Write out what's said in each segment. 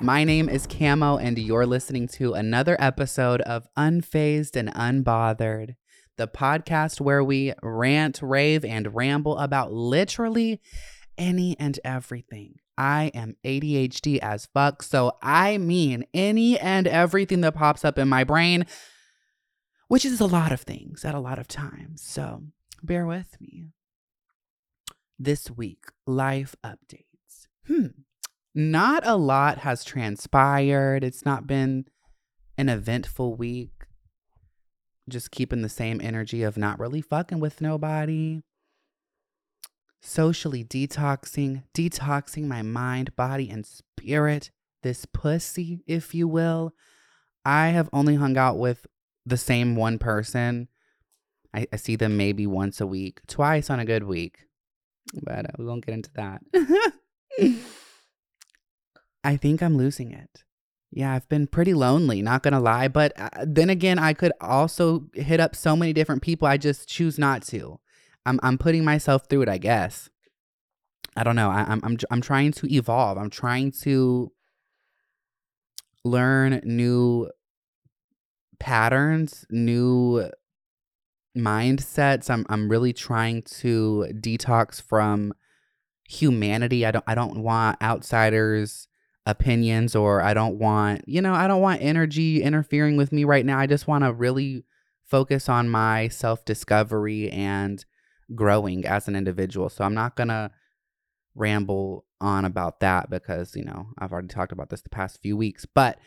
My name is Camo, and you're listening to another episode of Unfazed and Unbothered, the podcast where we rant, rave, and ramble about literally any and everything. I am ADHD as fuck, so I mean any and everything that pops up in my brain, which is a lot of things at a lot of times. So bear with me. This week, life updates. Hmm. Not a lot has transpired. It's not been an eventful week. Just keeping the same energy of not really fucking with nobody. Socially detoxing, detoxing my mind, body, and spirit. This pussy, if you will. I have only hung out with the same one person. I, I see them maybe once a week, twice on a good week but uh, we won't get into that. I think I'm losing it. Yeah, I've been pretty lonely, not gonna lie. But uh, then again, I could also hit up so many different people. I just choose not to. I'm I'm putting myself through it, I guess. I don't know. I, I'm I'm I'm trying to evolve. I'm trying to learn new patterns, new mindsets. I'm I'm really trying to detox from humanity. I don't I don't want outsiders opinions or I don't want, you know, I don't want energy interfering with me right now. I just want to really focus on my self-discovery and growing as an individual. So I'm not going to ramble on about that because, you know, I've already talked about this the past few weeks. But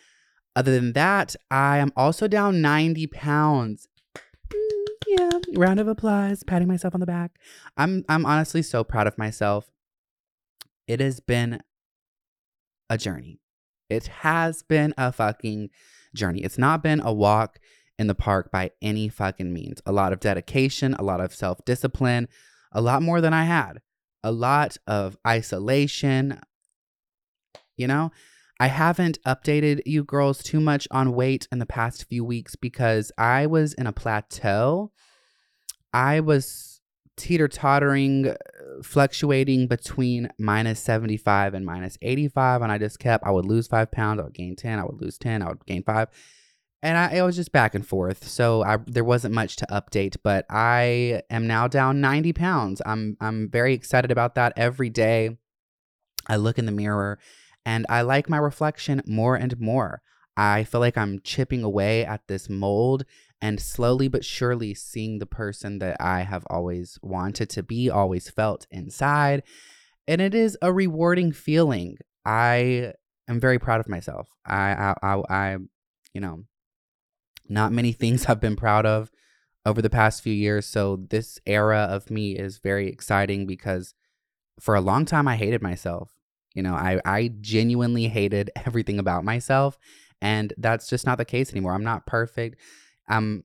other than that, I am also down 90 pounds mm, yeah, round of applause, patting myself on the back. I'm I'm honestly so proud of myself. It has been a journey. It has been a fucking journey. It's not been a walk in the park by any fucking means. A lot of dedication, a lot of self-discipline, a lot more than I had. A lot of isolation. You know, I haven't updated you girls too much on weight in the past few weeks because I was in a plateau. I was teeter tottering, fluctuating between minus 75 and minus 85. And I just kept, I would lose five pounds, I would gain 10, I would lose 10, I would gain five. And I, it was just back and forth. So I, there wasn't much to update, but I am now down 90 pounds. I'm, I'm very excited about that every day. I look in the mirror and I like my reflection more and more. I feel like I'm chipping away at this mold and slowly but surely seeing the person that I have always wanted to be, always felt inside. And it is a rewarding feeling. I am very proud of myself. I, I, I, I you know, not many things I've been proud of over the past few years. So this era of me is very exciting because for a long time I hated myself. You know, I I genuinely hated everything about myself and that's just not the case anymore. I'm not perfect. I'm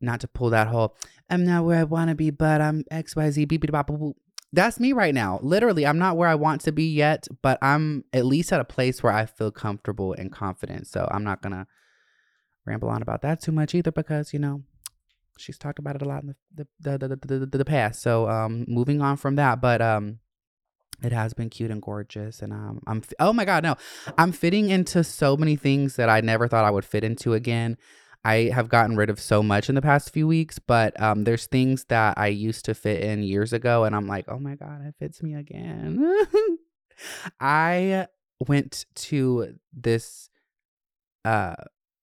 not to pull that whole I'm not where I want to be, but I'm XYZ beep beep bop boop. That's me right now. Literally, I'm not where I want to be yet, but I'm at least at a place where I feel comfortable and confident. So I'm not gonna ramble on about that too much either because, you know, she's talked about it a lot in the the the, the, the, the past. So um moving on from that, but um it has been cute and gorgeous and um I'm oh my god, no. I'm fitting into so many things that I never thought I would fit into again. I have gotten rid of so much in the past few weeks, but um, there's things that I used to fit in years ago, and I'm like, oh my god, it fits me again. I went to this uh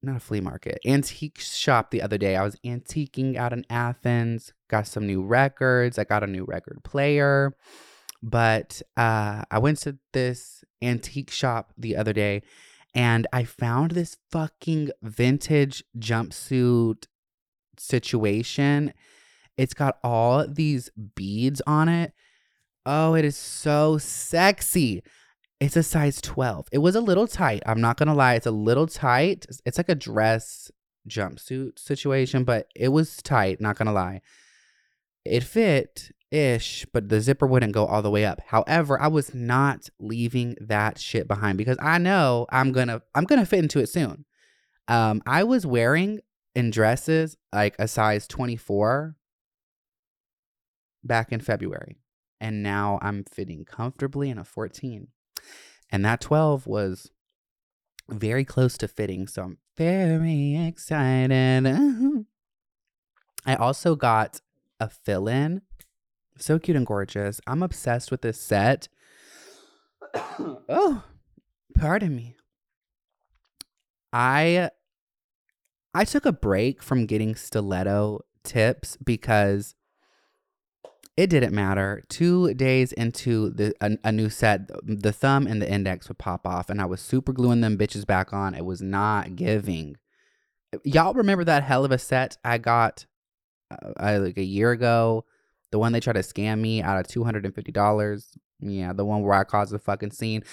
not a flea market, antique shop the other day. I was antiquing out in Athens, got some new records. I got a new record player. But uh, I went to this antique shop the other day and I found this fucking vintage jumpsuit situation. It's got all these beads on it. Oh, it is so sexy. It's a size 12. It was a little tight. I'm not going to lie. It's a little tight. It's like a dress jumpsuit situation, but it was tight. Not going to lie. It fit ish, but the zipper wouldn't go all the way up. However, I was not leaving that shit behind because I know I'm gonna I'm gonna fit into it soon. Um, I was wearing in dresses like a size 24 back in February, and now I'm fitting comfortably in a 14, and that 12 was very close to fitting, so I'm very excited. I also got a fill in so cute and gorgeous. I'm obsessed with this set. oh, pardon me. I I took a break from getting stiletto tips because it didn't matter. Two days into the a, a, new set, the thumb and the index would pop off, and I was super gluing them bitches back on. It was not giving. Y'all remember that hell of a set I got uh, like a year ago? The one they tried to scam me out of two hundred and fifty dollars. Yeah, the one where I caused a fucking scene.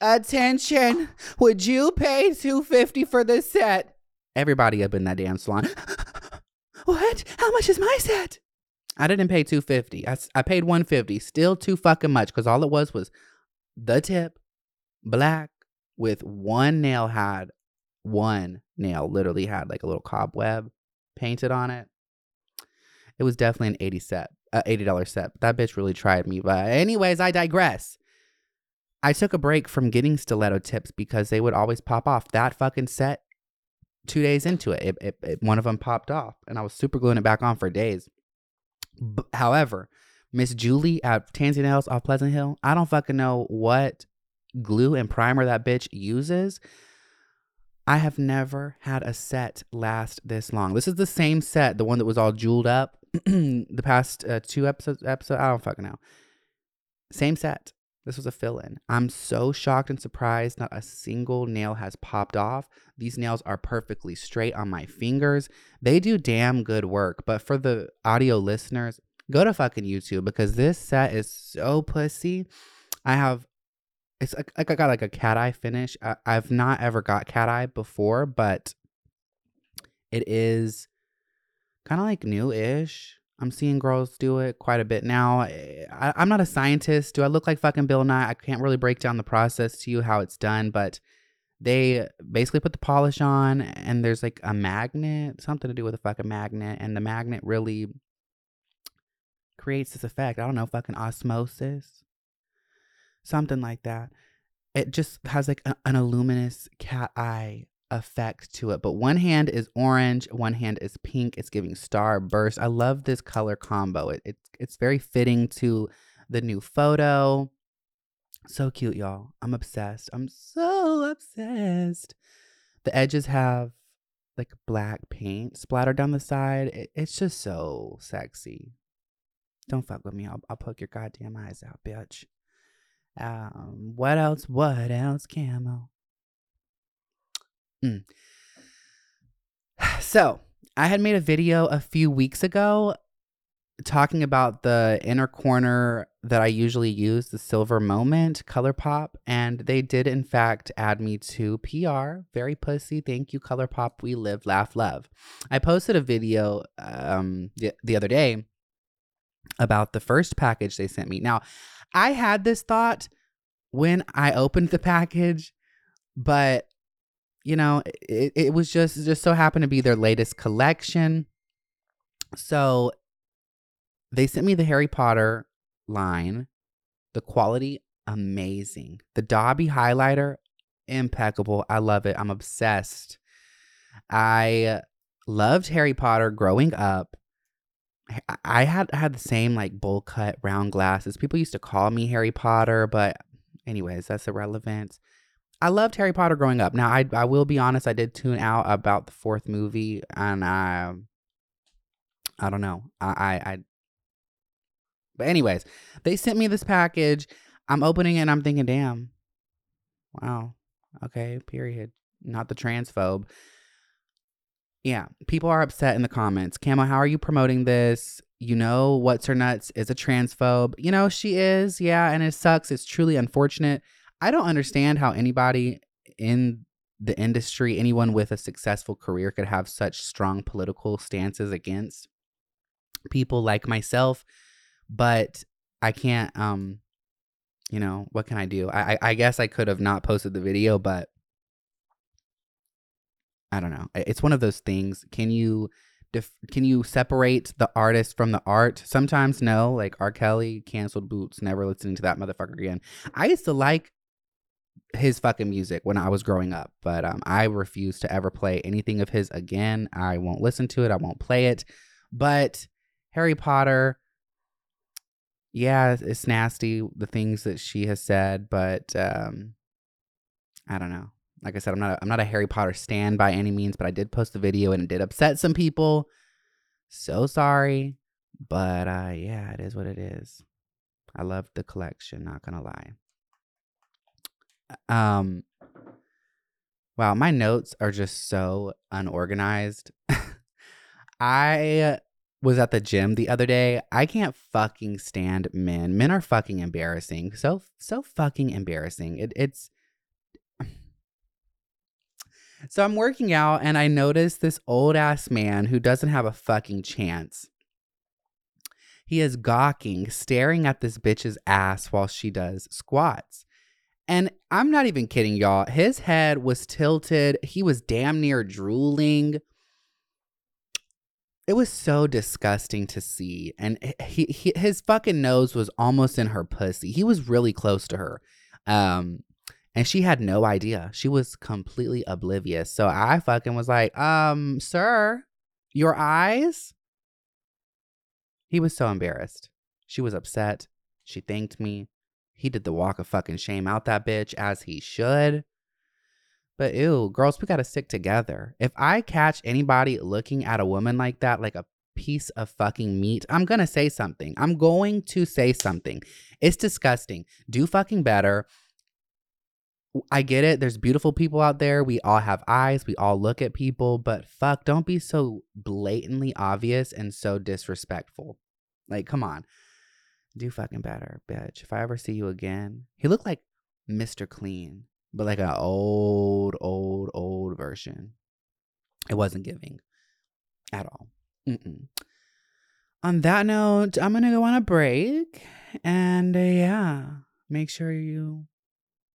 Attention! Would you pay two fifty for this set? Everybody up in that damn salon. what? How much is my set? I didn't pay two fifty. I I paid one fifty. Still too fucking much because all it was was the tip, black with one nail had one nail literally had like a little cobweb painted on it. It was definitely an 80 set a $80 set. That bitch really tried me. But, anyways, I digress. I took a break from getting stiletto tips because they would always pop off. That fucking set, two days into it, it, it, it one of them popped off, and I was super gluing it back on for days. However, Miss Julie at Tansy Nails off Pleasant Hill, I don't fucking know what glue and primer that bitch uses. I have never had a set last this long. This is the same set, the one that was all jeweled up the past uh, two episodes. Episode I don't fucking know. Same set. This was a fill in. I'm so shocked and surprised. Not a single nail has popped off. These nails are perfectly straight on my fingers. They do damn good work. But for the audio listeners, go to fucking YouTube because this set is so pussy. I have, it's like, I got like a cat eye finish. I, I've not ever got cat eye before, but it is kind of like new ish. I'm seeing girls do it quite a bit now. Eh, I, am not a scientist. Do I look like fucking Bill Nye? I can't really break down the process to you how it's done, but they basically put the polish on and there's like a magnet, something to do with a fucking magnet, and the magnet really creates this effect. I don't know, fucking osmosis, something like that. It just has like a, an luminous cat eye effect to it. But one hand is orange, one hand is pink. It's giving star burst. I love this color combo. It, it it's very fitting to the new photo. So cute, y'all. I'm obsessed. I'm so obsessed. The edges have like black paint splattered down the side. It, it's just so sexy. Don't fuck with me. I'll, I'll poke your goddamn eyes out, bitch. Um, what else? What else, camo? Mm. So I had made a video a few weeks ago talking about the inner corner that I usually use, the Silver Moment ColourPop, and they did in fact add me to PR. Very pussy. Thank you, ColourPop. We live, laugh, love. I posted a video um, the, the other day about the first package they sent me. Now, I had this thought when I opened the package, but you know, it, it was just it just so happened to be their latest collection. So they sent me the Harry Potter line. The quality amazing. The Dobby highlighter impeccable. I love it. I'm obsessed. I loved Harry Potter growing up. I had had the same like bowl cut round glasses. People used to call me Harry Potter, but anyways, that's irrelevant. I loved Harry Potter growing up. Now I I will be honest, I did tune out about the fourth movie and I I don't know. I I, I but anyways, they sent me this package. I'm opening it and I'm thinking, damn. Wow. Okay, period. Not the transphobe. Yeah, people are upset in the comments. Camo, how are you promoting this? You know, what's her nuts is a transphobe. You know, she is. Yeah, and it sucks. It's truly unfortunate. I don't understand how anybody in the industry, anyone with a successful career, could have such strong political stances against people like myself but I can't um you know, what can I do? I I guess I could have not posted the video, but I don't know. It's one of those things. Can you def- can you separate the artist from the art? Sometimes no, like R. Kelly canceled Boots, never listening to that motherfucker again. I used to like his fucking music when I was growing up, but um, I refuse to ever play anything of his again. I won't listen to it. I won't play it. But Harry Potter, yeah, it's nasty the things that she has said, but um, I don't know. Like I said, I'm not a, I'm not a Harry Potter stan by any means, but I did post the video and it did upset some people. So sorry, but uh, yeah, it is what it is. I love the collection, not gonna lie. Um, wow, my notes are just so unorganized. I was at the gym the other day. I can't fucking stand men. Men are fucking embarrassing. So so fucking embarrassing. It, it's so I'm working out and I notice this old ass man who doesn't have a fucking chance. He is gawking, staring at this bitch's ass while she does squats. And I'm not even kidding, y'all. His head was tilted. He was damn near drooling it was so disgusting to see. And he, he his fucking nose was almost in her pussy. He was really close to her. Um and she had no idea. She was completely oblivious. So I fucking was like, um, sir, your eyes? He was so embarrassed. She was upset. She thanked me. He did the walk of fucking shame out that bitch as he should. But ew, girls, we gotta stick together. If I catch anybody looking at a woman like that, like a piece of fucking meat, I'm gonna say something. I'm going to say something. It's disgusting. Do fucking better. I get it. There's beautiful people out there. We all have eyes. We all look at people, but fuck, don't be so blatantly obvious and so disrespectful. Like, come on. Do fucking better, bitch. If I ever see you again, he looked like Mr. Clean but like an old, old, old version. It wasn't giving at all. Mm-mm. On that note, I'm going to go on a break. And uh, yeah, make sure you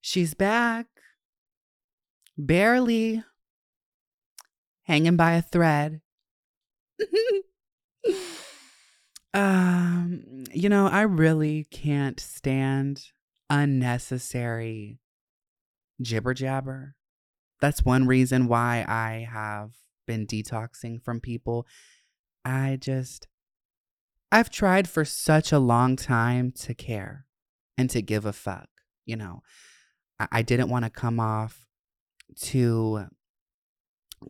She's back. Barely. Hanging by a thread. um, you know, I really can't stand unnecessary jibber jabber. That's one reason why I have been detoxing from people. I just, I've tried for such a long time to care and to give a fuck, you know. I, didn't want to come off too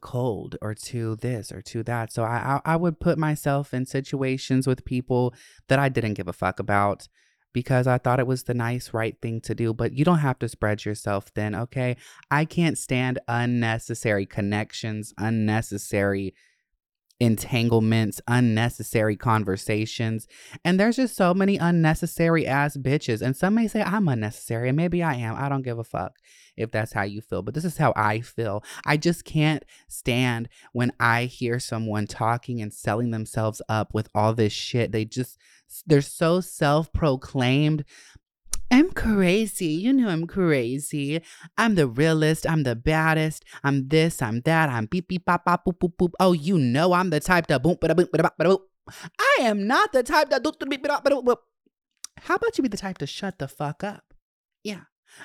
cold or to this or to that. So I, I I would put myself in situations with people that I didn't give a fuck about because I thought it was the nice right thing to do. But you don't have to spread yourself thin, okay? I can't stand unnecessary connections, unnecessary entanglements, unnecessary conversations. And there's just so many unnecessary ass bitches. And some may say I'm unnecessary, and maybe I am. I don't give a fuck if that's how you feel, but this is how I feel. I just can't stand when I hear someone talking and selling themselves up with all this shit. They just, they're so self proclaimed. I'm crazy. You know I'm crazy. I'm the realest. I'm the baddest. I'm this. I'm that. I'm beep beep bop bop boop boop boop. Oh, you know I'm the type that boom ba boom ba boop. I am not the type that do beep beep boop boop. How about you be the type to shut the fuck up? Yeah.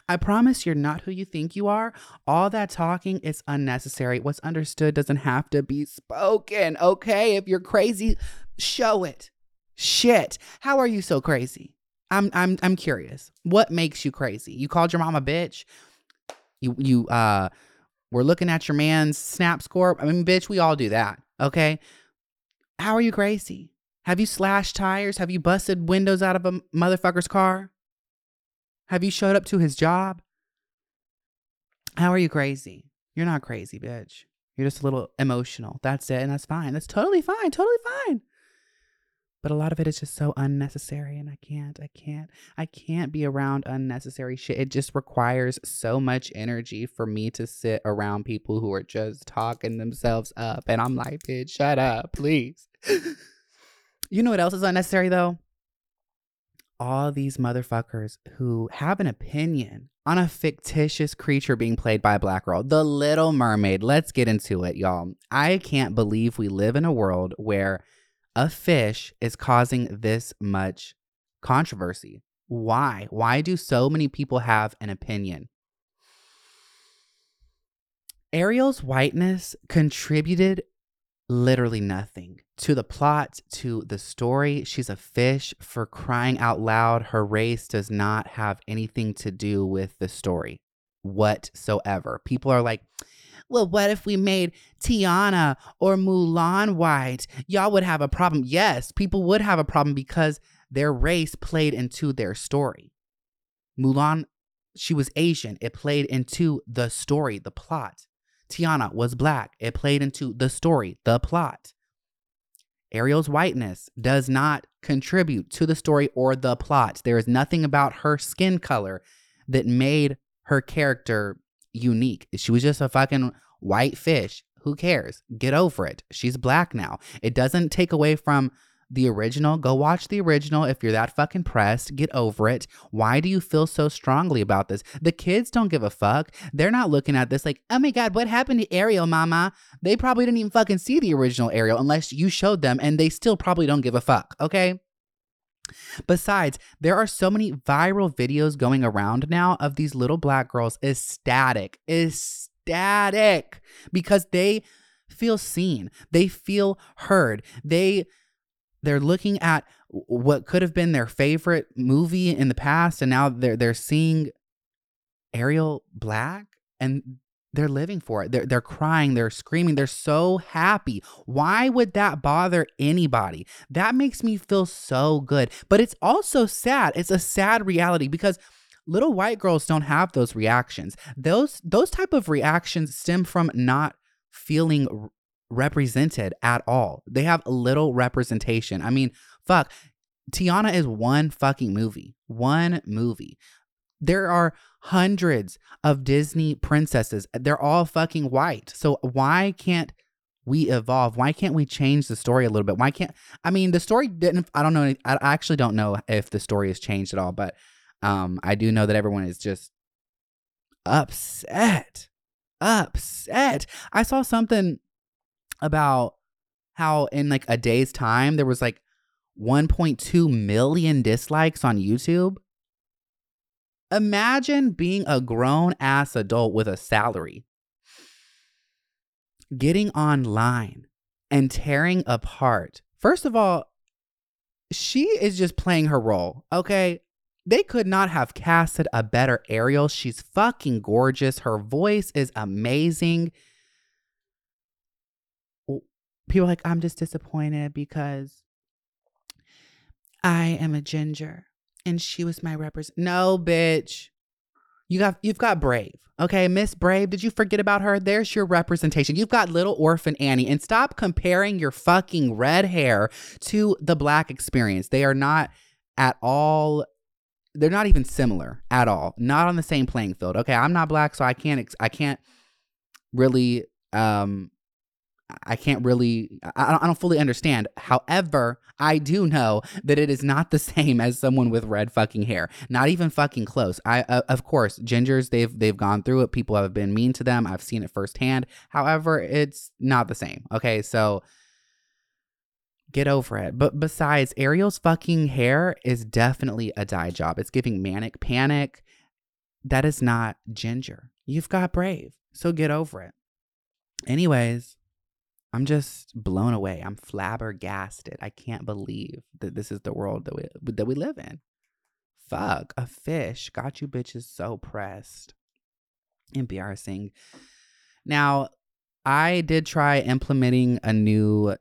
I promise you're not who you think you are. All that talking is unnecessary. What's understood doesn't have to be spoken, okay? If you're crazy, show it. Shit. How are you so crazy? I'm I'm I'm curious. What makes you crazy? You called your mom a bitch? You you uh we're looking at your man's snap score. I mean, bitch, we all do that. Okay. How are you crazy? Have you slashed tires? Have you busted windows out of a motherfucker's car? Have you showed up to his job? How are you crazy? You're not crazy, bitch. You're just a little emotional. That's it. And that's fine. That's totally fine. Totally fine. But a lot of it is just so unnecessary. And I can't, I can't, I can't be around unnecessary shit. It just requires so much energy for me to sit around people who are just talking themselves up. And I'm like, bitch, shut up, please. you know what else is unnecessary though? all these motherfuckers who have an opinion on a fictitious creature being played by a black girl, the Little Mermaid. Let's get into it, y'all. I can't believe we live in a world where a fish is causing this much controversy. Why? Why do so many people have an opinion? Ariel's whiteness contributed literally nothing to the plot, to the story. She's a fish for crying out loud. Her race does not have anything to do with the story whatsoever. People are like, well, what if we made Tiana or Mulan white? Y'all would have a problem. Yes, people would have a problem because their race played into their story. Mulan, she was Asian. It played into the story, the plot. Tiana was black. It played into the story, the plot. Ariel's whiteness does not contribute to the story or the plot. There is nothing about her skin color that made her character unique. She was just a fucking white fish. Who cares? Get over it. She's black now. It doesn't take away from the original. Go watch the original if you're that fucking pressed. Get over it. Why do you feel so strongly about this? The kids don't give a fuck. They're not looking at this like, oh my God, what happened to Ariel, mama? They probably didn't even fucking see the original Ariel unless you showed them, and they still probably don't give a fuck, okay? Besides, there are so many viral videos going around now of these little black girls ecstatic, ecstatic, because they feel seen. They feel heard. They they're looking at what could have been their favorite movie in the past and now they're they're seeing Ariel Black and they're living for it. They're they're crying, they're screaming, they're so happy. Why would that bother anybody? That makes me feel so good. But it's also sad. It's a sad reality because little white girls don't have those reactions. Those those type of reactions stem from not feeling represented at all. They have little representation. I mean, fuck. Tiana is one fucking movie. One movie. There are hundreds of Disney princesses. They're all fucking white. So why can't we evolve? Why can't we change the story a little bit? Why can't I mean the story didn't I don't know I actually don't know if the story has changed at all, but um I do know that everyone is just upset. Upset. I saw something about how in like a day's time there was like 1.2 million dislikes on YouTube. Imagine being a grown ass adult with a salary, getting online and tearing apart. First of all, she is just playing her role, okay? They could not have casted a better Ariel. She's fucking gorgeous. Her voice is amazing. People like, I'm just disappointed because I am a ginger and she was my represent. No, bitch. You got you've got Brave. Okay, Miss Brave, did you forget about her? There's your representation. You've got little orphan Annie and stop comparing your fucking red hair to the black experience. They are not at all they're not even similar at all. Not on the same playing field. Okay, I'm not black so I can't I can't really um I can't really, I don't fully understand. However, I do know that it is not the same as someone with red fucking hair. Not even fucking close. I, uh, of course, gingers, they've they've gone through it. People have been mean to them. I've seen it firsthand. However, it's not the same. Okay, so get over it. But besides, Ariel's fucking hair is definitely a dye job. It's giving manic panic. That is not ginger. You've got brave. So get over it. Anyways, I'm just blown away. I'm flabbergasted. I can't believe that this is the world that we that we live in. Fuck, a fish got you bitches so pressed. Embarrassing. Now, I did try implementing a new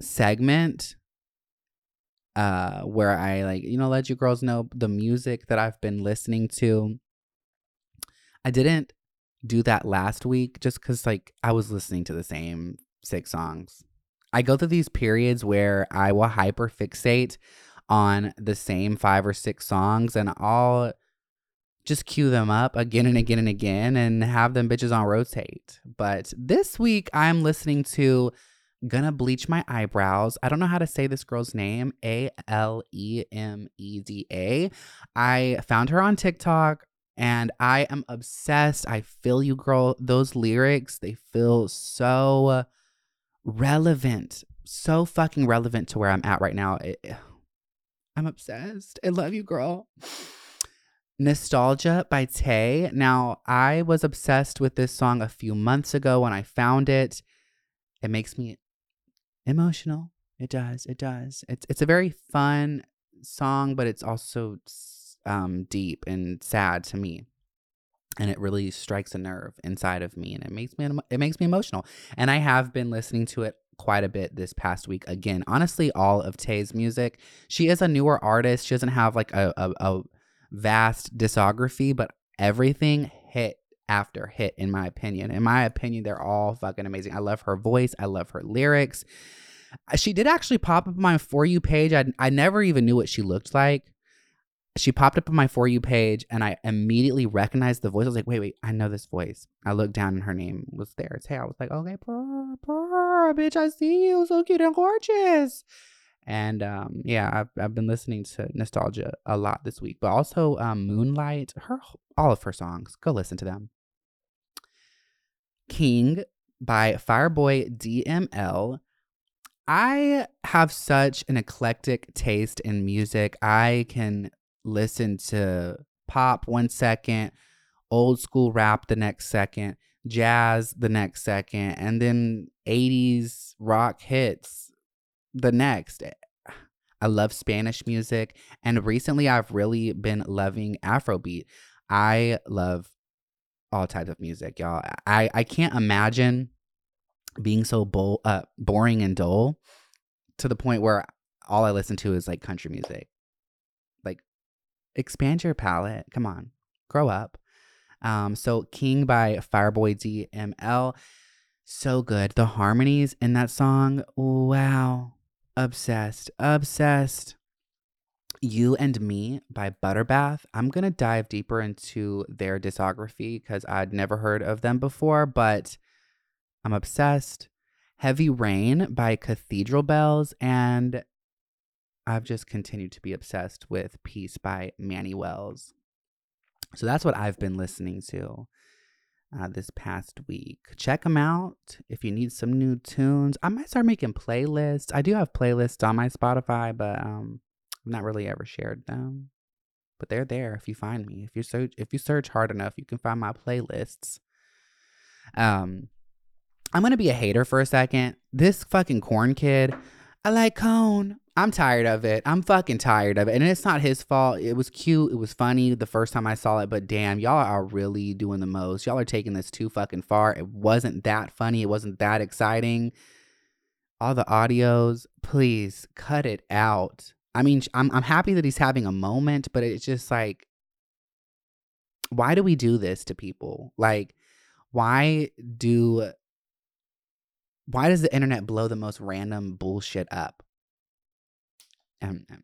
segment uh where I like, you know, let you girls know the music that I've been listening to. I didn't do that last week just cuz like I was listening to the same six songs. I go through these periods where I will hyper fixate on the same five or six songs and I'll just cue them up again and again and again and have them bitches on rotate. But this week I'm listening to Gonna Bleach My Eyebrows. I don't know how to say this girl's name A L E M E D A. I found her on TikTok and I am obsessed. I feel you, girl. Those lyrics, they feel so relevant, so fucking relevant to where I'm at right now. It, I'm obsessed. I love you, girl. Nostalgia by Tay. Now, I was obsessed with this song a few months ago when I found it. It makes me emotional. It does. It does. It's it's a very fun song, but it's also um, deep and sad to me and it really strikes a nerve inside of me and it makes me it makes me emotional. And i have been listening to it quite a bit this past week. Again honestly all of tay's music she is a newer artist. She doesn't have like a, a, a vast discography but everything hit after hit in my opinion. In my opinion they're all fucking amazing. I love her voice. I love her lyrics. She did actually pop up on my for you page. I, I never even knew what she looked like she popped up on my For You page and I immediately recognized the voice. I was like, wait, wait, I know this voice. I looked down and her name was there. It's hey, I was like, okay, purr, purr, bitch, I see you. So cute and gorgeous. And um, yeah, I've, I've been listening to Nostalgia a lot this week, but also um, Moonlight, her all of her songs. Go listen to them. King by Fireboy DML. I have such an eclectic taste in music. I can listen to pop one second, old school rap the next second, jazz the next second, and then 80s rock hits the next. I love Spanish music, and recently I've really been loving Afrobeat. I love all types of music, y'all. I, I can't imagine being so bo- uh, boring and dull to the point where all I listen to is like country music. Expand your palette. Come on, grow up. Um, so King by Fireboy DML, so good. The harmonies in that song, wow, obsessed, obsessed. You and Me by Butterbath. I'm going to dive deeper into their discography because I'd never heard of them before, but I'm obsessed. Heavy Rain by Cathedral Bells. And I've just continued to be obsessed with Peace by Manny Wells. So that's what I've been listening to uh, this past week. Check them out if you need some new tunes. I might start making playlists. I do have playlists on my Spotify, but um, I've not really ever shared them. But they're there if you find me. If you search, if you search hard enough, you can find my playlists. Um, I'm gonna be a hater for a second. This fucking corn kid, I like cone. I'm tired of it. I'm fucking tired of it. And it's not his fault. It was cute. It was funny the first time I saw it, but damn, y'all are really doing the most. Y'all are taking this too fucking far. It wasn't that funny. It wasn't that exciting. All the audios, please cut it out. I mean, I'm I'm happy that he's having a moment, but it's just like why do we do this to people? Like why do why does the internet blow the most random bullshit up? Um, um,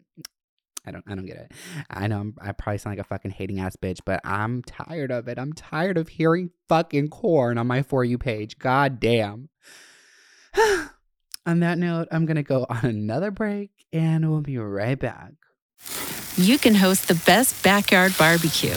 I don't I don't get it. I know I'm, I probably sound like a fucking hating ass bitch, but I'm tired of it. I'm tired of hearing fucking corn on my for you page. God damn. on that note, I'm gonna go on another break and we'll be right back. You can host the best backyard barbecue.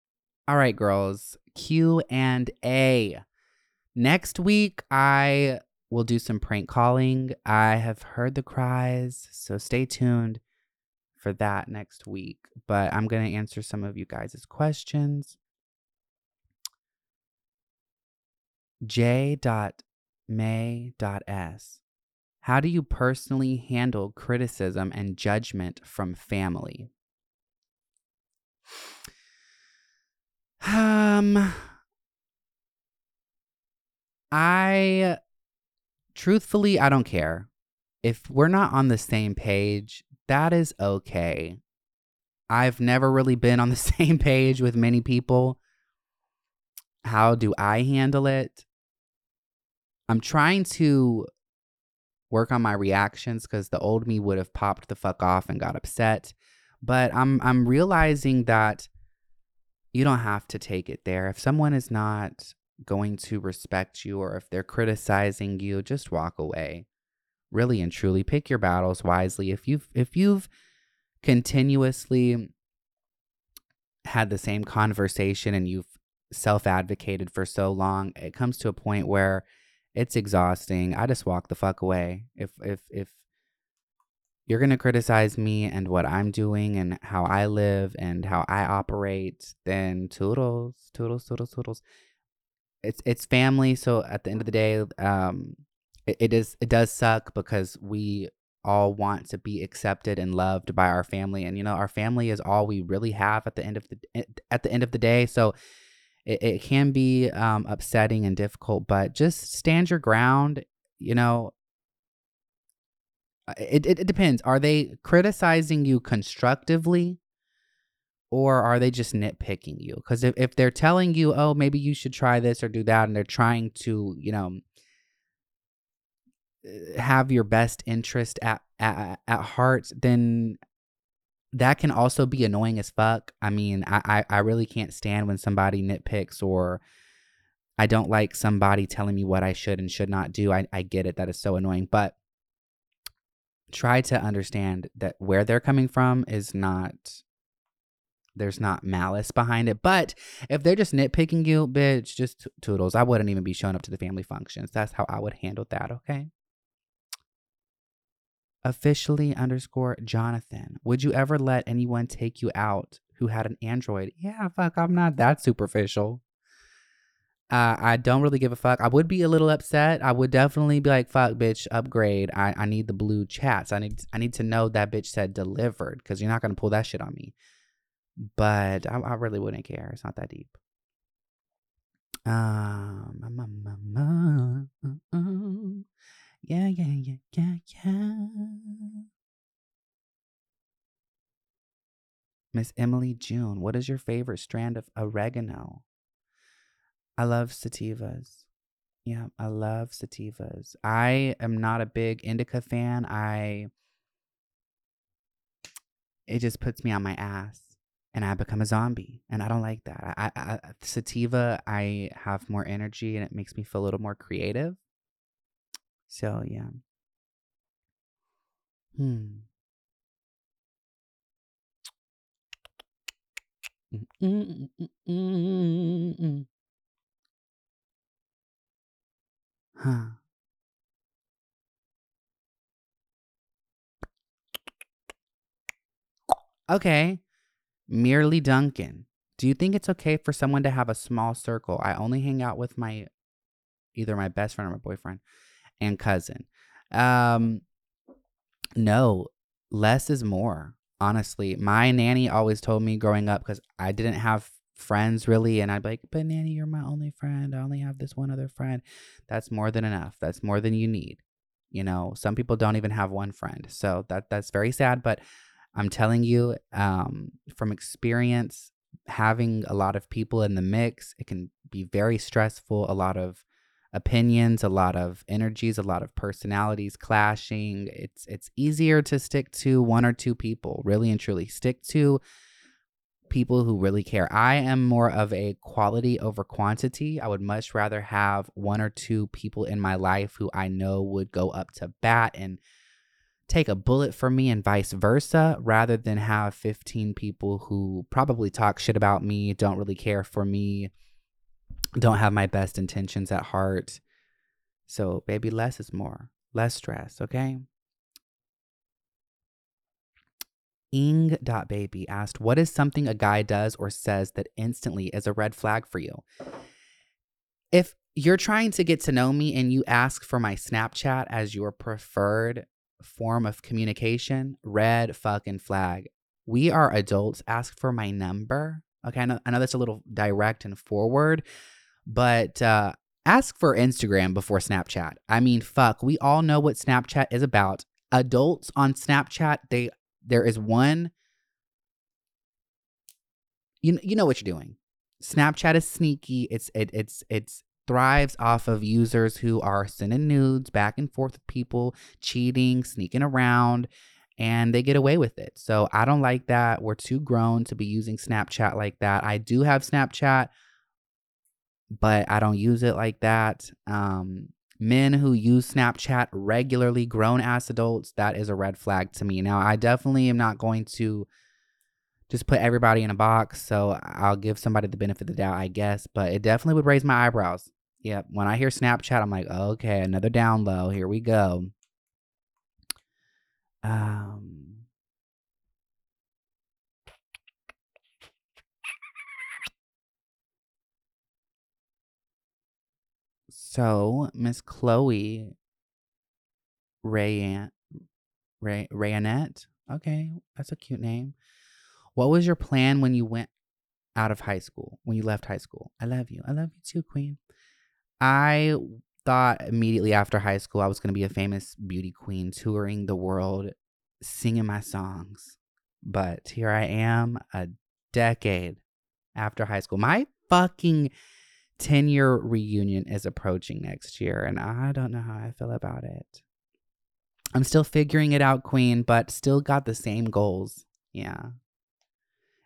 All right, girls. Q and A. Next week, I will do some prank calling. I have heard the cries, so stay tuned for that next week. But I'm going to answer some of you guys' questions. J.May.S. How do you personally handle criticism and judgment from family? Um, I truthfully, I don't care. If we're not on the same page, that is okay. I've never really been on the same page with many people. How do I handle it? I'm trying to work on my reactions because the old me would have popped the fuck off and got upset. But I'm I'm realizing that you don't have to take it there. If someone is not going to respect you or if they're criticizing you, just walk away. Really and truly pick your battles wisely. If you've if you've continuously had the same conversation and you've self-advocated for so long, it comes to a point where it's exhausting. I just walk the fuck away. If if if you're going to criticize me and what I'm doing and how I live and how I operate, then toodles, toodles, toodles, toodles. It's it's family, so at the end of the day, um it, it is it does suck because we all want to be accepted and loved by our family. And you know our family is all we really have at the end of the at the end of the day. So it, it can be um, upsetting and difficult but just stand your ground you know it, it, it depends are they criticizing you constructively or are they just nitpicking you because if, if they're telling you oh maybe you should try this or do that and they're trying to you know uh, have your best interest at, at at heart, then that can also be annoying as fuck. I mean, I, I, I really can't stand when somebody nitpicks or I don't like somebody telling me what I should and should not do. I, I get it. That is so annoying. But try to understand that where they're coming from is not there's not malice behind it. But if they're just nitpicking you, bitch, just toodles. I wouldn't even be showing up to the family functions. That's how I would handle that, okay? officially underscore Jonathan. Would you ever let anyone take you out who had an Android? Yeah, fuck, I'm not that superficial. Uh, I don't really give a fuck. I would be a little upset. I would definitely be like, "Fuck, bitch, upgrade. I, I need the blue chats. I need I need to know that bitch said delivered because you're not gonna pull that shit on me." But I, I really wouldn't care. It's not that deep. Um, yeah, yeah, yeah, yeah, yeah. Miss Emily June, what is your favorite strand of oregano? I love sativas. Yeah, I love sativas. I am not a big indica fan. I it just puts me on my ass and I become a zombie and I don't like that. I, I, I sativa I have more energy and it makes me feel a little more creative. So yeah. Hmm. Huh. Okay. Merely Duncan. Do you think it's okay for someone to have a small circle? I only hang out with my either my best friend or my boyfriend and cousin. Um, no, less is more. Honestly, my nanny always told me growing up because I didn't have friends really, and I'd be like, "But nanny, you're my only friend. I only have this one other friend." That's more than enough. That's more than you need. You know, some people don't even have one friend, so that that's very sad. But I'm telling you, um, from experience, having a lot of people in the mix, it can be very stressful. A lot of opinions, a lot of energies, a lot of personalities clashing. It's it's easier to stick to one or two people, really and truly. Stick to people who really care. I am more of a quality over quantity. I would much rather have one or two people in my life who I know would go up to bat and take a bullet for me and vice versa rather than have 15 people who probably talk shit about me, don't really care for me, don't have my best intentions at heart. So, baby, less is more. Less stress, okay? Ing.baby asked, What is something a guy does or says that instantly is a red flag for you? If you're trying to get to know me and you ask for my Snapchat as your preferred form of communication, red fucking flag. We are adults. Ask for my number. Okay, I know, I know that's a little direct and forward, but uh, ask for Instagram before Snapchat. I mean, fuck, we all know what Snapchat is about. Adults on Snapchat, they there is one you you know what you're doing. Snapchat is sneaky. It's it it's it's thrives off of users who are sending nudes back and forth with people, cheating, sneaking around, and they get away with it. So I don't like that. We're too grown to be using Snapchat like that. I do have Snapchat but I don't use it like that. Um, men who use Snapchat regularly, grown ass adults, that is a red flag to me. Now, I definitely am not going to just put everybody in a box, so I'll give somebody the benefit of the doubt, I guess, but it definitely would raise my eyebrows Yep. When I hear Snapchat, I'm like, okay, another down low. Here we go. Um, so Miss Chloe Rayan Ray. Okay, that's a cute name. What was your plan when you went out of high school? When you left high school? I love you. I love you too, Queen. I thought immediately after high school I was going to be a famous beauty queen touring the world singing my songs. But here I am a decade after high school. My fucking 10 year reunion is approaching next year, and I don't know how I feel about it. I'm still figuring it out, Queen, but still got the same goals. Yeah.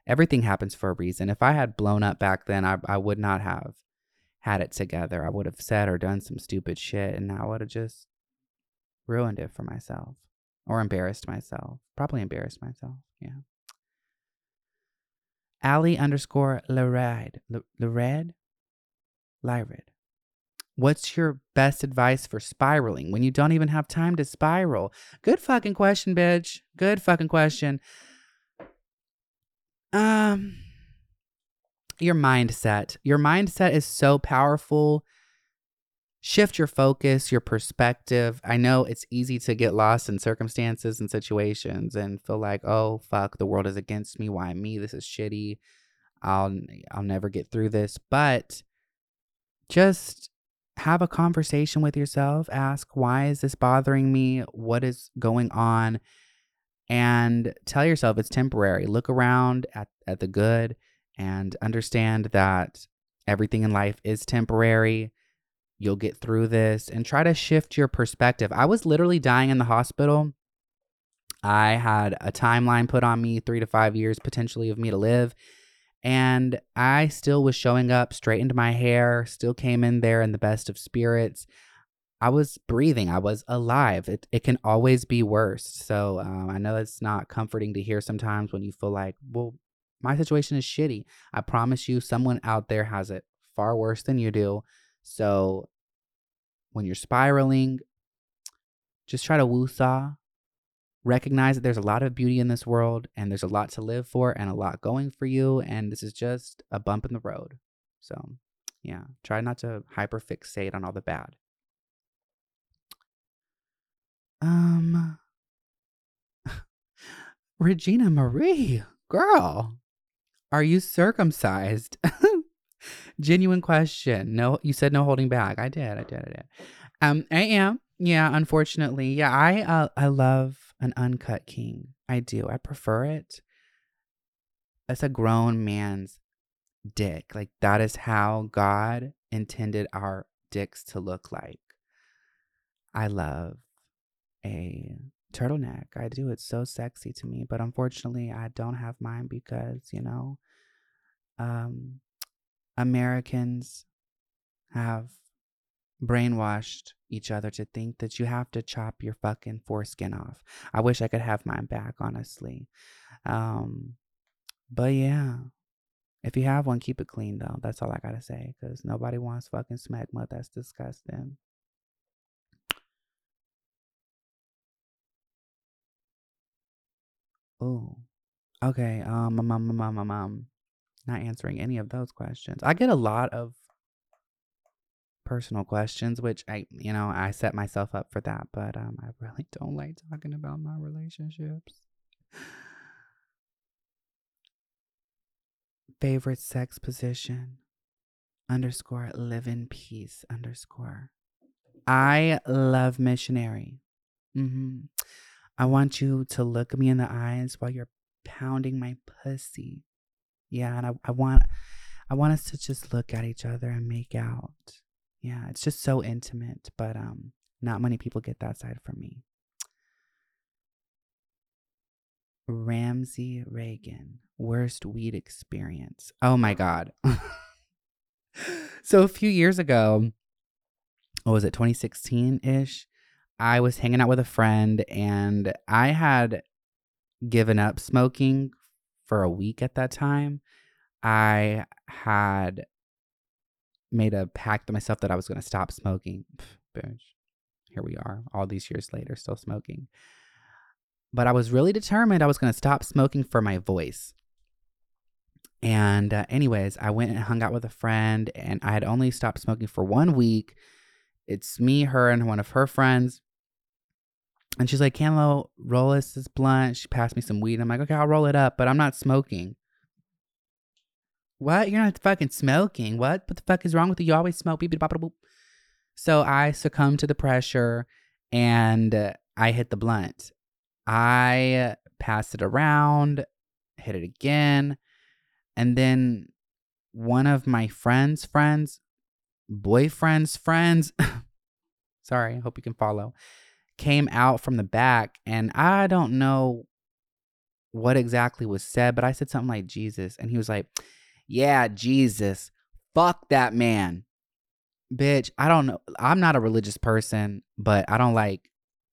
Everything happens for a reason. If I had blown up back then, I, I would not have had it together. I would have said or done some stupid shit, and now I would have just ruined it for myself or embarrassed myself. Probably embarrassed myself. Yeah. Ali underscore Lared. Lared? Lyrid. What's your best advice for spiraling when you don't even have time to spiral? Good fucking question, bitch. Good fucking question. Um your mindset. Your mindset is so powerful. Shift your focus, your perspective. I know it's easy to get lost in circumstances and situations and feel like, "Oh, fuck, the world is against me. Why me? This is shitty. I'll I'll never get through this." But just have a conversation with yourself. Ask, why is this bothering me? What is going on? And tell yourself it's temporary. Look around at, at the good and understand that everything in life is temporary. You'll get through this and try to shift your perspective. I was literally dying in the hospital. I had a timeline put on me, three to five years potentially of me to live. And I still was showing up, straightened my hair, still came in there in the best of spirits. I was breathing. I was alive. It, it can always be worse. So um, I know it's not comforting to hear sometimes when you feel like, well, my situation is shitty. I promise you, someone out there has it far worse than you do. So when you're spiraling, just try to woosah recognize that there's a lot of beauty in this world and there's a lot to live for and a lot going for you and this is just a bump in the road. So yeah try not to hyper fixate on all the bad. Um regina marie girl are you circumcised? Genuine question. No you said no holding back. I did i did i did. Um i am. Yeah unfortunately. Yeah i uh, i love an uncut king. I do. I prefer it. It's a grown man's dick. Like that is how God intended our dicks to look like. I love a turtleneck. I do. It's so sexy to me. But unfortunately, I don't have mine because, you know, um, Americans have brainwashed each other to think that you have to chop your fucking foreskin off. I wish I could have mine back, honestly. Um, but yeah, if you have one, keep it clean though. That's all I gotta say, because nobody wants fucking smegma. That's disgusting. Oh, okay. Um, mom, um, mom, um, mom. not answering any of those questions. I get a lot of personal questions, which I, you know, I set myself up for that, but um, I really don't like talking about my relationships. Favorite sex position underscore live in peace underscore. I love missionary. Mm-hmm. I want you to look me in the eyes while you're pounding my pussy. Yeah, and I, I want I want us to just look at each other and make out. Yeah, it's just so intimate, but um not many people get that side from me. Ramsey Reagan, worst weed experience. Oh my God. so a few years ago, what was it, 2016 ish? I was hanging out with a friend and I had given up smoking for a week at that time. I had made a pact with myself that I was going to stop smoking. Here we are, all these years later, still smoking. But I was really determined I was going to stop smoking for my voice. And, uh, anyways, I went and hung out with a friend, and I had only stopped smoking for one week. It's me, her, and one of her friends. And she's like, Camo, roll us this blunt. She passed me some weed. I'm like, okay, I'll roll it up, but I'm not smoking. What? You're not fucking smoking. What? What the fuck is wrong with you? You always smoke. Beep, beep, bop. So I succumbed to the pressure and I hit the blunt. I passed it around, hit it again. And then one of my friends' friends, boyfriend's friends, sorry, I hope you can follow, came out from the back. And I don't know what exactly was said, but I said something like Jesus. And he was like, yeah, Jesus. Fuck that man. Bitch, I don't know. I'm not a religious person, but I don't like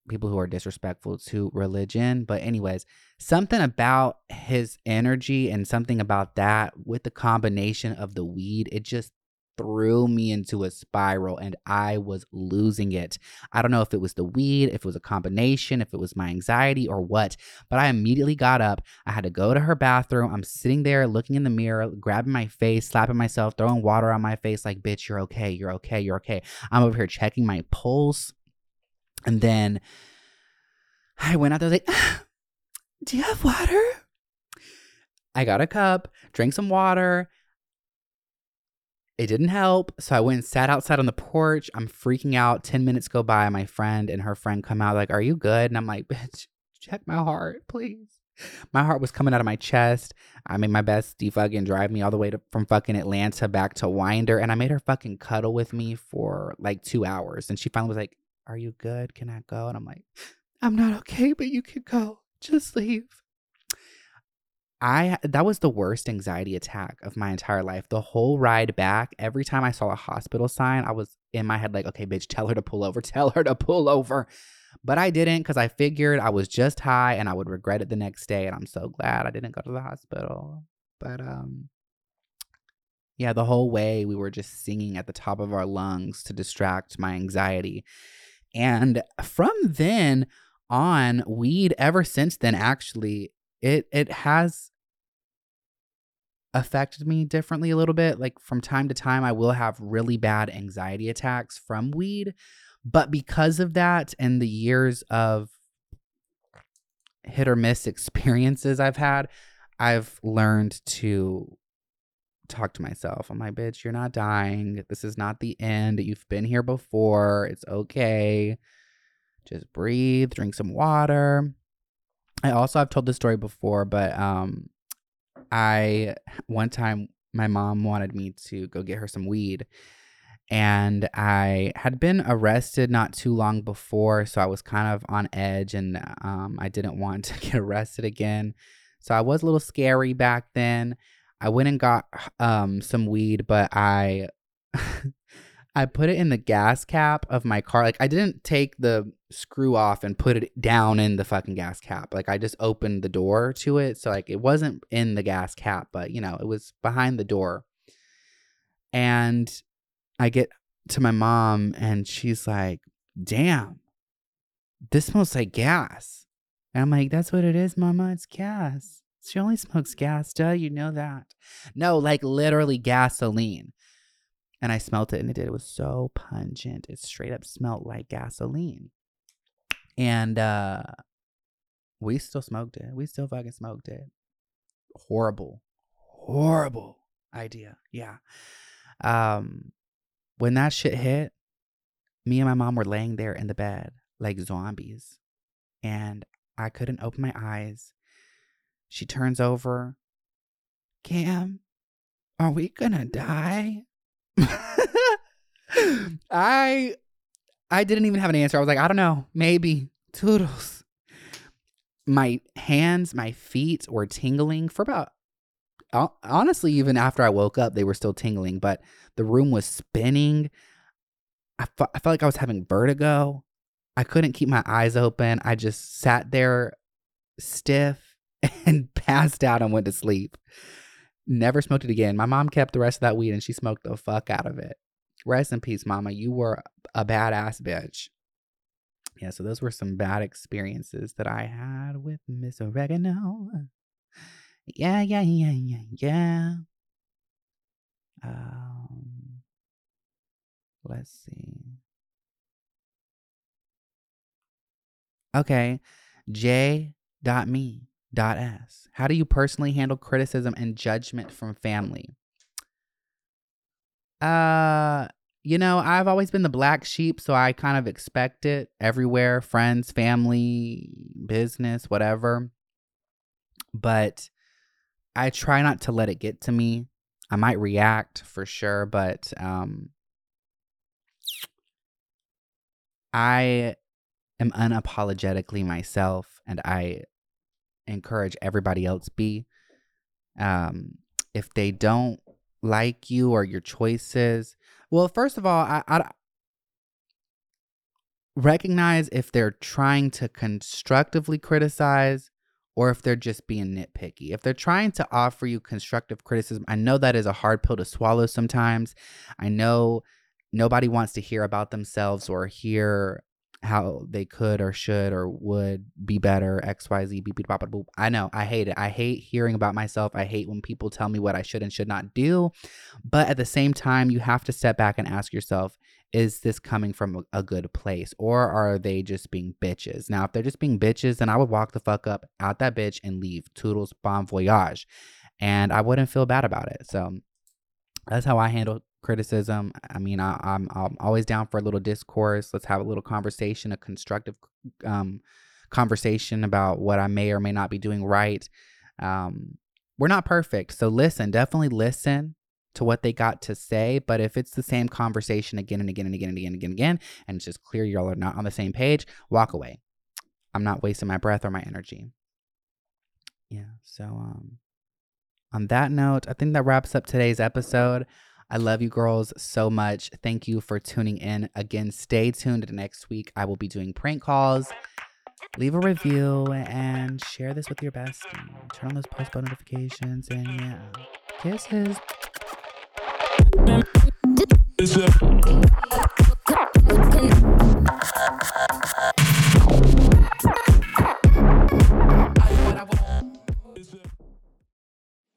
people who are disrespectful to religion. But, anyways, something about his energy and something about that with the combination of the weed, it just threw me into a spiral and I was losing it. I don't know if it was the weed, if it was a combination, if it was my anxiety or what, but I immediately got up. I had to go to her bathroom. I'm sitting there looking in the mirror, grabbing my face, slapping myself, throwing water on my face like, bitch, you're okay, you're okay, you're okay. I'm over here checking my pulse. And then I went out there like, do you have water? I got a cup, drank some water, it didn't help. So I went and sat outside on the porch. I'm freaking out. 10 minutes go by. My friend and her friend come out, like, Are you good? And I'm like, Bitch, check my heart, please. My heart was coming out of my chest. I made my best fucking drive me all the way to, from fucking Atlanta back to Winder. And I made her fucking cuddle with me for like two hours. And she finally was like, Are you good? Can I go? And I'm like, I'm not okay, but you can go. Just leave. I that was the worst anxiety attack of my entire life. The whole ride back, every time I saw a hospital sign, I was in my head like, okay, bitch, tell her to pull over, tell her to pull over. But I didn't because I figured I was just high and I would regret it the next day. And I'm so glad I didn't go to the hospital. But um yeah, the whole way we were just singing at the top of our lungs to distract my anxiety. And from then on, weed ever since then actually it it has affected me differently a little bit. Like from time to time, I will have really bad anxiety attacks from weed. But because of that and the years of hit or miss experiences I've had, I've learned to talk to myself. I'm like, bitch, you're not dying. This is not the end. You've been here before. It's okay. Just breathe, drink some water. I also have told this story before, but um I one time my mom wanted me to go get her some weed and I had been arrested not too long before, so I was kind of on edge and um, I didn't want to get arrested again. So I was a little scary back then. I went and got um, some weed, but I I put it in the gas cap of my car. Like I didn't take the screw off and put it down in the fucking gas cap. Like I just opened the door to it. So like it wasn't in the gas cap, but you know, it was behind the door. And I get to my mom and she's like, "Damn. This smells like gas." And I'm like, "That's what it is, mama. It's gas." She only smokes gas, duh. You know that. No, like literally gasoline and I smelt it and it did. It was so pungent. It straight up smelled like gasoline. And uh we still smoked it. We still fucking smoked it. Horrible. Horrible idea. Yeah. Um when that shit hit, me and my mom were laying there in the bed like zombies. And I couldn't open my eyes. She turns over. Cam, are we gonna die? I I didn't even have an answer. I was like, I don't know, maybe toodles. My hands, my feet were tingling for about honestly even after I woke up, they were still tingling, but the room was spinning. I, I felt like I was having vertigo. I couldn't keep my eyes open. I just sat there stiff and passed out and went to sleep. Never smoked it again. My mom kept the rest of that weed and she smoked the fuck out of it. Rest in peace, mama. You were a badass bitch. Yeah, so those were some bad experiences that I had with Miss Oregano. Yeah, yeah, yeah, yeah, yeah. Um, let's see. Okay, J.me.s. How do you personally handle criticism and judgment from family? Uh, you know, I've always been the black sheep, so I kind of expect it everywhere friends, family, business, whatever. But I try not to let it get to me. I might react for sure, but um, I am unapologetically myself and I encourage everybody else be. Um, if they don't like you or your choices, well, first of all, I, I recognize if they're trying to constructively criticize or if they're just being nitpicky. If they're trying to offer you constructive criticism, I know that is a hard pill to swallow sometimes. I know nobody wants to hear about themselves or hear how they could or should or would be better xyz beep beep bop boop. I know i hate it. I hate hearing about myself. I hate when people tell me what i should and should not do. But at the same time you have to step back and ask yourself is this coming from a good place? Or are they just being bitches? Now if they're just being bitches then i would walk the fuck up out that bitch and leave. Toodles bon voyage. And i wouldn't feel bad about it. So that's how i handle criticism. I mean, I, am I'm, I'm always down for a little discourse. Let's have a little conversation, a constructive um, conversation about what I may or may not be doing right. Um, we're not perfect, so listen. Definitely listen to what they got to say. But if it's the same conversation again and again and again and again and again and again, and it's just clear y'all are not on the same page, walk away. I'm not wasting my breath or my energy. Yeah. So um, on that note, I think that wraps up today's episode. I love you girls so much. Thank you for tuning in. Again, stay tuned next week. I will be doing prank calls. Leave a review and share this with your bestie. Turn on those post notifications and yeah. Kisses.